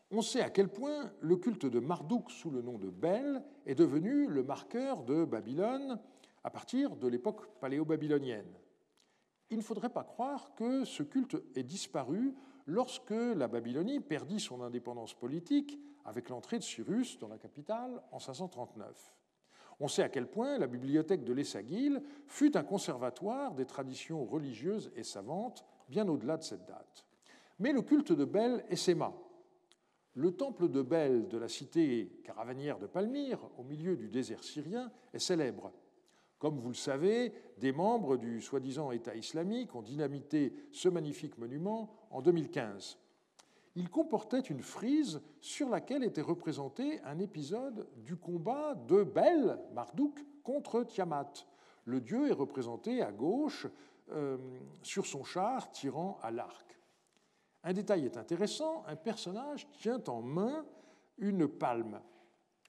On sait à quel point le culte de Marduk sous le nom de Bel est devenu le marqueur de Babylone à partir de l'époque paléo-babylonienne il ne faudrait pas croire que ce culte ait disparu lorsque la Babylonie perdit son indépendance politique avec l'entrée de Cyrus dans la capitale en 539. On sait à quel point la bibliothèque de l'Essagil fut un conservatoire des traditions religieuses et savantes bien au-delà de cette date. Mais le culte de Bel est Séma. Le temple de Bel de la cité caravanière de Palmyre, au milieu du désert syrien, est célèbre. Comme vous le savez, des membres du soi-disant État islamique ont dynamité ce magnifique monument en 2015. Il comportait une frise sur laquelle était représenté un épisode du combat de Bel, Marduk, contre Tiamat. Le dieu est représenté à gauche euh, sur son char tirant à l'arc. Un détail est intéressant, un personnage tient en main une palme.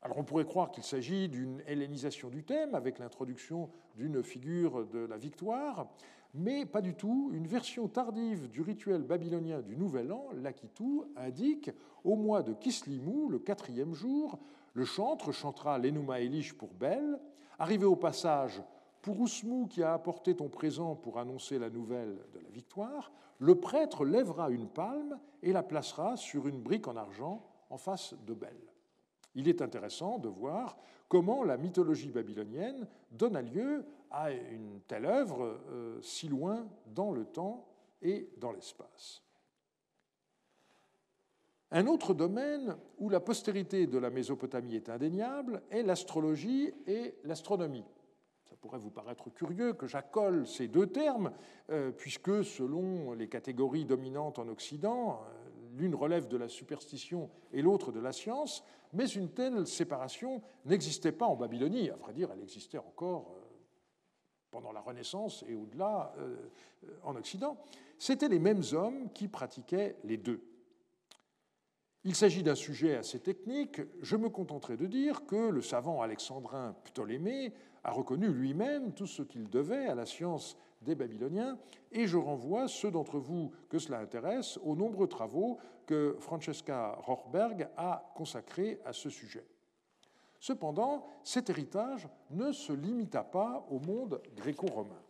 Alors on pourrait croire qu'il s'agit d'une hellénisation du thème avec l'introduction d'une figure de la victoire, mais pas du tout. Une version tardive du rituel babylonien du Nouvel An, l'Akitu, indique au mois de Kislimou, le quatrième jour, le chantre chantera l'Enuma Elish pour Bel. Arrivé au passage, pour Ousmou qui a apporté ton présent pour annoncer la nouvelle de la victoire, le prêtre lèvera une palme et la placera sur une brique en argent en face de Bel. Il est intéressant de voir comment la mythologie babylonienne donne lieu à une telle œuvre euh, si loin dans le temps et dans l'espace. Un autre domaine où la postérité de la Mésopotamie est indéniable est l'astrologie et l'astronomie. Ça pourrait vous paraître curieux que j'accole ces deux termes, euh, puisque selon les catégories dominantes en Occident, l'une relève de la superstition et l'autre de la science, mais une telle séparation n'existait pas en Babylonie. À vrai dire, elle existait encore euh, pendant la Renaissance et au-delà euh, en Occident. C'étaient les mêmes hommes qui pratiquaient les deux. Il s'agit d'un sujet assez technique. Je me contenterai de dire que le savant alexandrin Ptolémée a reconnu lui-même tout ce qu'il devait à la science des Babyloniens, et je renvoie ceux d'entre vous que cela intéresse aux nombreux travaux que Francesca Rochberg a consacrés à ce sujet. Cependant, cet héritage ne se limita pas au monde gréco-romain.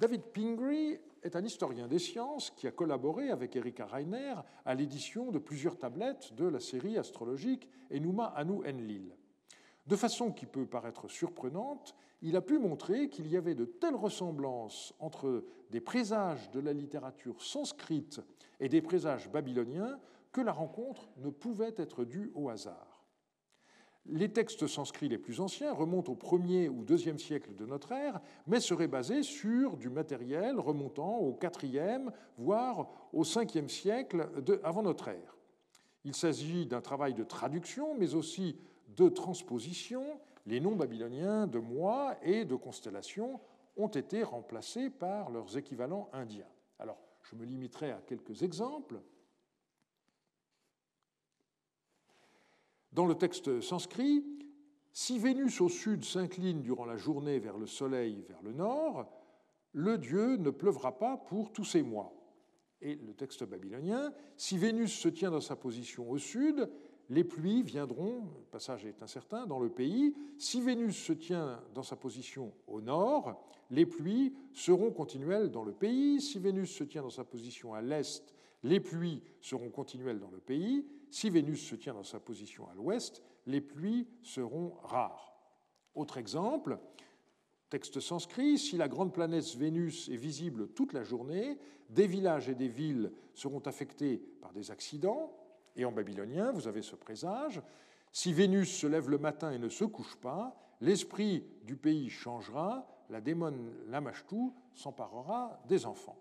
David Pingree est un historien des sciences qui a collaboré avec Erika Reiner à l'édition de plusieurs tablettes de la série astrologique Enuma Anu Enlil. De façon qui peut paraître surprenante, il a pu montrer qu'il y avait de telles ressemblances entre des présages de la littérature sanscrite et des présages babyloniens que la rencontre ne pouvait être due au hasard. Les textes sanscrits les plus anciens remontent au 1er ou 2e siècle de notre ère, mais seraient basés sur du matériel remontant au 4e, voire au 5e siècle avant notre ère. Il s'agit d'un travail de traduction, mais aussi de transposition, les noms babyloniens de mois et de constellations ont été remplacés par leurs équivalents indiens. Alors, je me limiterai à quelques exemples. Dans le texte sanskrit, si Vénus au sud s'incline durant la journée vers le soleil vers le nord, le dieu ne pleuvra pas pour tous ces mois. Et le texte babylonien, si Vénus se tient dans sa position au sud, les pluies viendront, le passage est incertain, dans le pays. Si Vénus se tient dans sa position au nord, les pluies seront continuelles dans le pays. Si Vénus se tient dans sa position à l'est, les pluies seront continuelles dans le pays. Si Vénus se tient dans sa position à l'ouest, les pluies seront rares. Autre exemple, texte sanskrit, si la grande planète Vénus est visible toute la journée, des villages et des villes seront affectés par des accidents, et en babylonien, vous avez ce présage. Si Vénus se lève le matin et ne se couche pas, l'esprit du pays changera, la démon Lamashtu s'emparera des enfants.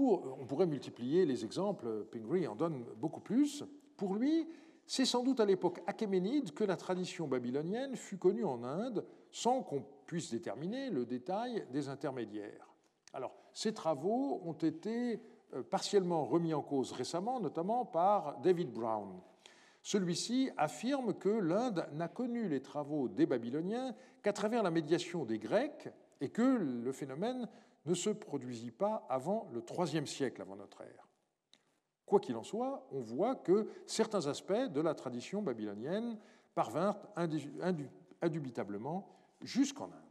On pourrait multiplier les exemples, Pingree en donne beaucoup plus. Pour lui, c'est sans doute à l'époque achéménide que la tradition babylonienne fut connue en Inde sans qu'on puisse déterminer le détail des intermédiaires. Alors, ces travaux ont été partiellement remis en cause récemment, notamment par David Brown. Celui-ci affirme que l'Inde n'a connu les travaux des Babyloniens qu'à travers la médiation des Grecs et que le phénomène ne se produisit pas avant le IIIe siècle avant notre ère. Quoi qu'il en soit, on voit que certains aspects de la tradition babylonienne parvinrent indubitablement jusqu'en Inde.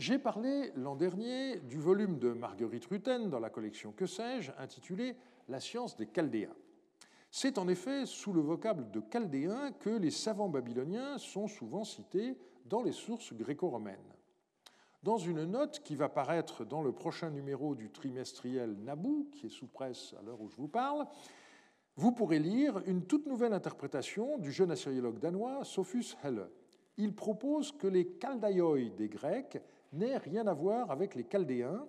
J'ai parlé l'an dernier du volume de Marguerite Rutten dans la collection Que sais-je, intitulé La science des Chaldéens. C'est en effet sous le vocable de chaldéen que les savants babyloniens sont souvent cités dans les sources gréco-romaines. Dans une note qui va paraître dans le prochain numéro du trimestriel Naboo, qui est sous presse à l'heure où je vous parle, vous pourrez lire une toute nouvelle interprétation du jeune assyriologue danois Sophus Helle. Il propose que les Chaldaioi des Grecs n'ait rien à voir avec les Chaldéens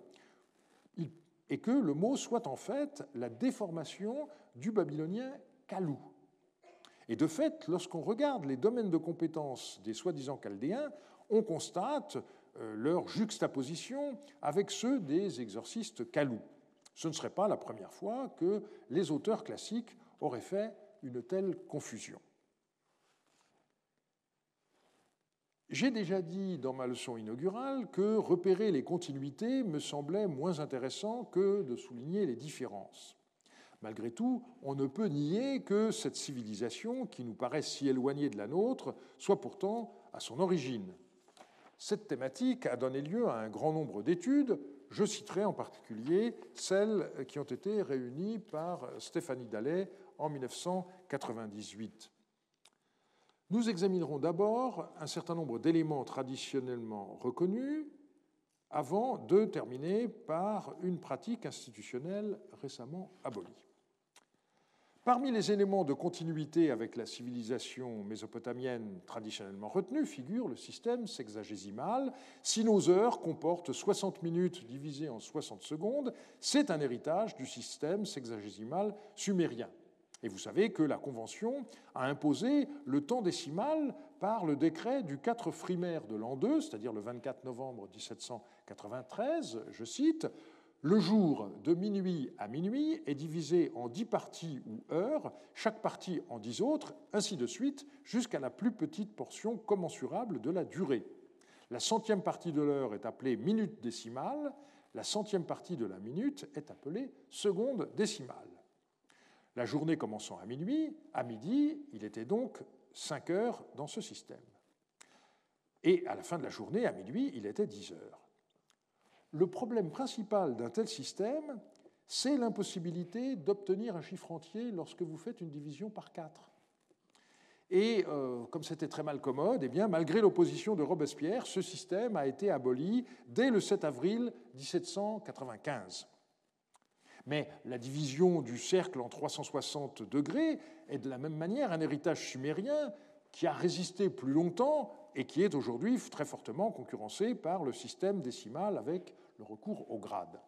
et que le mot soit en fait la déformation du babylonien Kalou. Et de fait, lorsqu'on regarde les domaines de compétences des soi-disant chaldéens, on constate euh, leur juxtaposition avec ceux des exorcistes Kalou. Ce ne serait pas la première fois que les auteurs classiques auraient fait une telle confusion. J'ai déjà dit dans ma leçon inaugurale que repérer les continuités me semblait moins intéressant que de souligner les différences. Malgré tout, on ne peut nier que cette civilisation, qui nous paraît si éloignée de la nôtre, soit pourtant à son origine. Cette thématique a donné lieu à un grand nombre d'études. Je citerai en particulier celles qui ont été réunies par Stéphanie Dallet en 1998. Nous examinerons d'abord un certain nombre d'éléments traditionnellement reconnus avant de terminer par une pratique institutionnelle récemment abolie. Parmi les éléments de continuité avec la civilisation mésopotamienne traditionnellement retenue figure le système sexagésimal. Si nos heures comportent 60 minutes divisées en 60 secondes, c'est un héritage du système sexagésimal sumérien. Et vous savez que la Convention a imposé le temps décimal par le décret du 4 frimaire de l'an 2, c'est-à-dire le 24 novembre 1793, je cite, le jour de minuit à minuit est divisé en dix parties ou heures, chaque partie en dix autres, ainsi de suite, jusqu'à la plus petite portion commensurable de la durée. La centième partie de l'heure est appelée minute décimale, la centième partie de la minute est appelée seconde décimale. La journée commençant à minuit, à midi, il était donc 5 heures dans ce système. Et à la fin de la journée, à minuit, il était 10 heures. Le problème principal d'un tel système, c'est l'impossibilité d'obtenir un chiffre entier lorsque vous faites une division par 4. Et euh, comme c'était très mal commode, eh bien, malgré l'opposition de Robespierre, ce système a été aboli dès le 7 avril 1795. Mais la division du cercle en 360 degrés est de la même manière un héritage sumérien qui a résisté plus longtemps et qui est aujourd'hui très fortement concurrencé par le système décimal avec le recours au grade.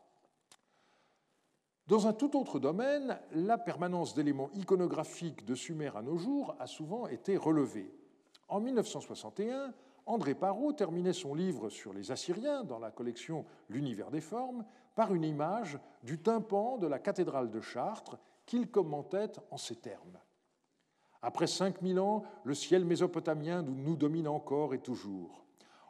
Dans un tout autre domaine, la permanence d'éléments iconographiques de Sumer à nos jours a souvent été relevée. En 1961, André Parot terminait son livre sur les Assyriens dans la collection L'univers des formes par une image du tympan de la cathédrale de Chartres qu'il commentait en ces termes. Après 5000 ans, le ciel mésopotamien nous domine encore et toujours.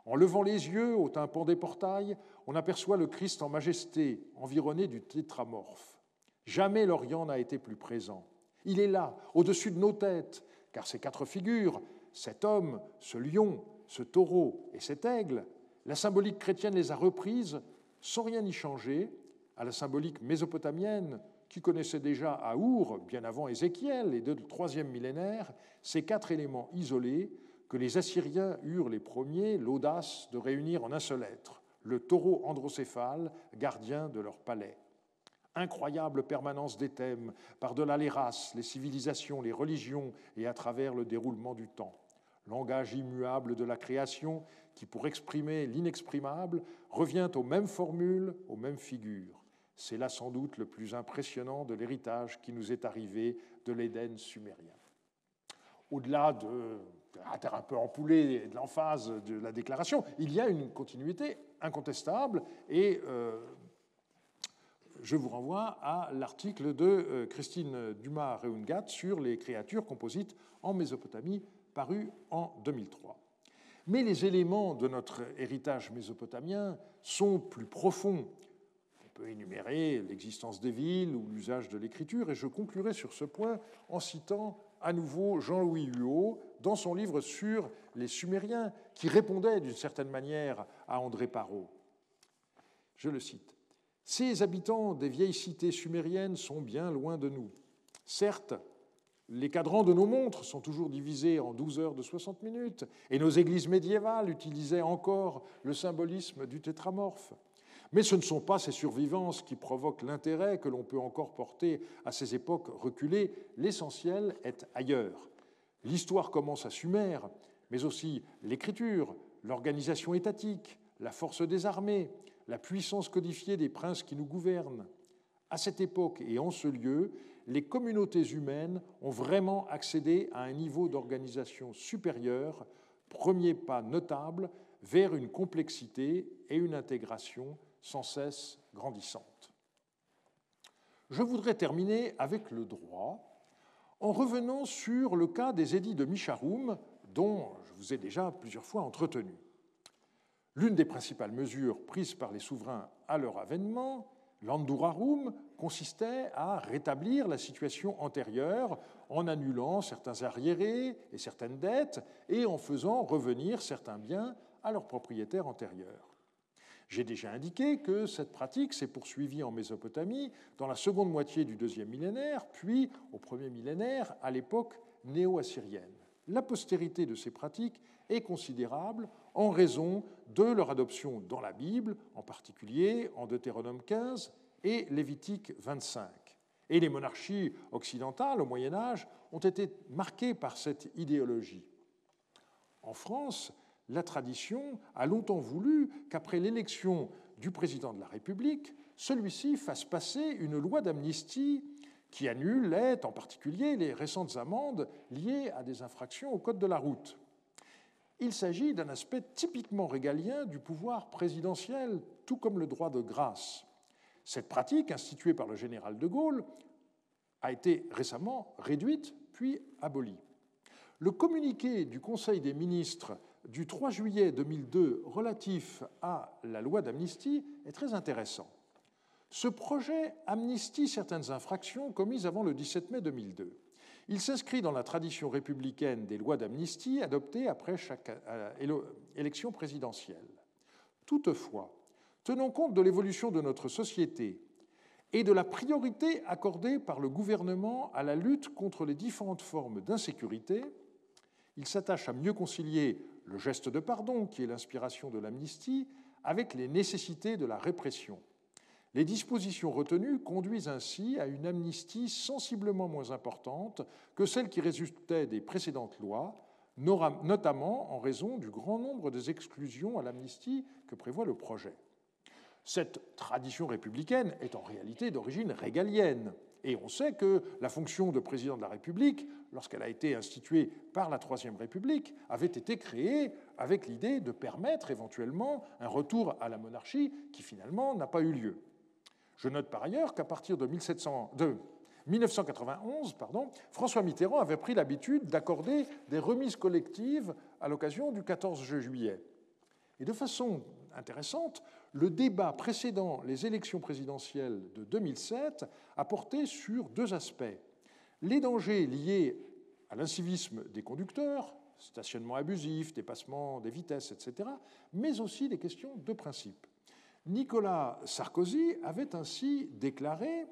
En levant les yeux au tympan des portails, on aperçoit le Christ en majesté, environné du tétramorphe. Jamais l'Orient n'a été plus présent. Il est là, au-dessus de nos têtes, car ces quatre figures, cet homme, ce lion, ce taureau et cet aigle, la symbolique chrétienne les a reprises sans rien y changer à la symbolique mésopotamienne qui connaissait déjà à Our, bien avant Ézéchiel et de troisième millénaire, ces quatre éléments isolés que les Assyriens eurent les premiers l'audace de réunir en un seul être, le taureau androcéphale, gardien de leur palais. Incroyable permanence des thèmes, par-delà les races, les civilisations, les religions et à travers le déroulement du temps. Langage immuable de la création qui, pour exprimer l'inexprimable, revient aux mêmes formules, aux mêmes figures. C'est là sans doute le plus impressionnant de l'héritage qui nous est arrivé de l'Éden sumérien. Au-delà de un peu empoulé et de l'emphase de la déclaration, il y a une continuité incontestable et euh, je vous renvoie à l'article de euh, Christine Dumas-Reungat sur les créatures composites en Mésopotamie paru en 2003. Mais les éléments de notre héritage mésopotamien sont plus profonds peut énumérer l'existence des villes ou l'usage de l'écriture, et je conclurai sur ce point en citant à nouveau Jean-Louis Huot dans son livre sur les Sumériens, qui répondait d'une certaine manière à André Parot. Je le cite. Ces habitants des vieilles cités sumériennes sont bien loin de nous. Certes, les cadrans de nos montres sont toujours divisés en 12 heures de 60 minutes, et nos églises médiévales utilisaient encore le symbolisme du tétramorphe. Mais ce ne sont pas ces survivances qui provoquent l'intérêt que l'on peut encore porter à ces époques reculées. L'essentiel est ailleurs. L'histoire commence à Sumer, mais aussi l'écriture, l'organisation étatique, la force des armées, la puissance codifiée des princes qui nous gouvernent. À cette époque et en ce lieu, les communautés humaines ont vraiment accédé à un niveau d'organisation supérieur, premier pas notable vers une complexité et une intégration sans cesse grandissante. Je voudrais terminer avec le droit en revenant sur le cas des édits de Micharoum, dont je vous ai déjà plusieurs fois entretenu. L'une des principales mesures prises par les souverains à leur avènement, l'Andurarum, consistait à rétablir la situation antérieure en annulant certains arriérés et certaines dettes et en faisant revenir certains biens à leurs propriétaires antérieurs. J'ai déjà indiqué que cette pratique s'est poursuivie en Mésopotamie dans la seconde moitié du deuxième millénaire, puis au premier millénaire, à l'époque néo-assyrienne. La postérité de ces pratiques est considérable en raison de leur adoption dans la Bible, en particulier en Deutéronome 15 et Lévitique 25. Et les monarchies occidentales au Moyen Âge ont été marquées par cette idéologie. En France, la tradition a longtemps voulu qu'après l'élection du président de la République, celui-ci fasse passer une loi d'amnistie qui annulait en particulier les récentes amendes liées à des infractions au Code de la route. Il s'agit d'un aspect typiquement régalien du pouvoir présidentiel, tout comme le droit de grâce. Cette pratique, instituée par le général de Gaulle, a été récemment réduite puis abolie. Le communiqué du Conseil des ministres du 3 juillet 2002 relatif à la loi d'amnistie est très intéressant. Ce projet amnistie certaines infractions commises avant le 17 mai 2002. Il s'inscrit dans la tradition républicaine des lois d'amnistie adoptées après chaque euh, élection présidentielle. Toutefois, tenant compte de l'évolution de notre société et de la priorité accordée par le gouvernement à la lutte contre les différentes formes d'insécurité, il s'attache à mieux concilier le geste de pardon, qui est l'inspiration de l'amnistie, avec les nécessités de la répression. Les dispositions retenues conduisent ainsi à une amnistie sensiblement moins importante que celle qui résultait des précédentes lois, notamment en raison du grand nombre des exclusions à l'amnistie que prévoit le projet. Cette tradition républicaine est en réalité d'origine régalienne. Et on sait que la fonction de président de la République, lorsqu'elle a été instituée par la Troisième République, avait été créée avec l'idée de permettre éventuellement un retour à la monarchie qui finalement n'a pas eu lieu. Je note par ailleurs qu'à partir de, 1991, pardon, François Mitterrand avait pris l'habitude d'accorder des remises collectives à l'occasion du 14 juillet. Et de façon intéressante, le débat précédant les élections présidentielles de 2007 a porté sur deux aspects. Les dangers liés à l'incivisme des conducteurs, stationnement abusif, dépassement des vitesses, etc., mais aussi des questions de principe. Nicolas Sarkozy avait ainsi déclaré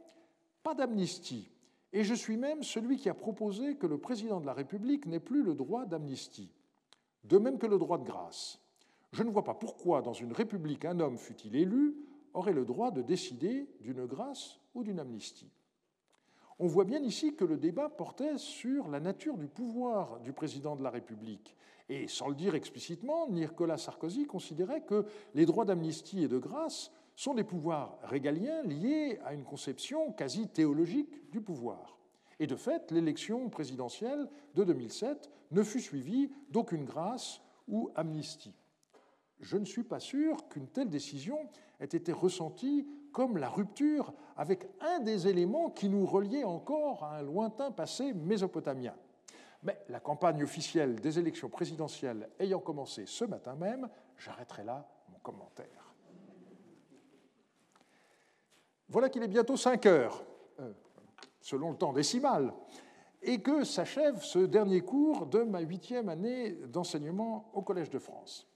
Pas d'amnistie, et je suis même celui qui a proposé que le président de la République n'ait plus le droit d'amnistie, de même que le droit de grâce. Je ne vois pas pourquoi, dans une république, un homme, fût-il élu, aurait le droit de décider d'une grâce ou d'une amnistie. On voit bien ici que le débat portait sur la nature du pouvoir du président de la République. Et sans le dire explicitement, Nicolas Sarkozy considérait que les droits d'amnistie et de grâce sont des pouvoirs régaliens liés à une conception quasi théologique du pouvoir. Et de fait, l'élection présidentielle de 2007 ne fut suivie d'aucune grâce ou amnistie je ne suis pas sûr qu'une telle décision ait été ressentie comme la rupture avec un des éléments qui nous reliait encore à un lointain passé mésopotamien. Mais la campagne officielle des élections présidentielles ayant commencé ce matin même, j'arrêterai là mon commentaire. Voilà qu'il est bientôt 5 heures, euh, selon le temps décimal, et que s'achève ce dernier cours de ma huitième année d'enseignement au Collège de France.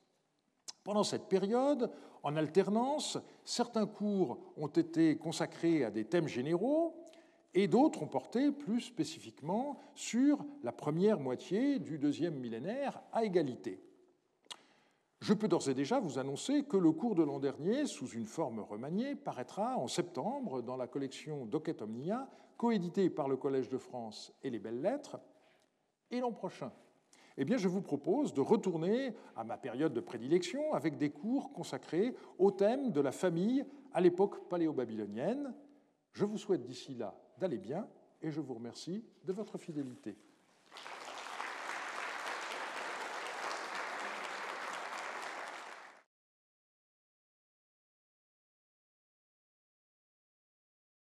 Pendant cette période, en alternance, certains cours ont été consacrés à des thèmes généraux et d'autres ont porté plus spécifiquement sur la première moitié du deuxième millénaire à égalité. Je peux d'ores et déjà vous annoncer que le cours de l'an dernier, sous une forme remaniée, paraîtra en septembre dans la collection Docet Omnia, coéditée par le Collège de France et les Belles Lettres, et l'an prochain, eh bien, je vous propose de retourner à ma période de prédilection avec des cours consacrés au thème de la famille à l'époque paléo-babylonienne. Je vous souhaite d'ici là d'aller bien et je vous remercie de votre fidélité.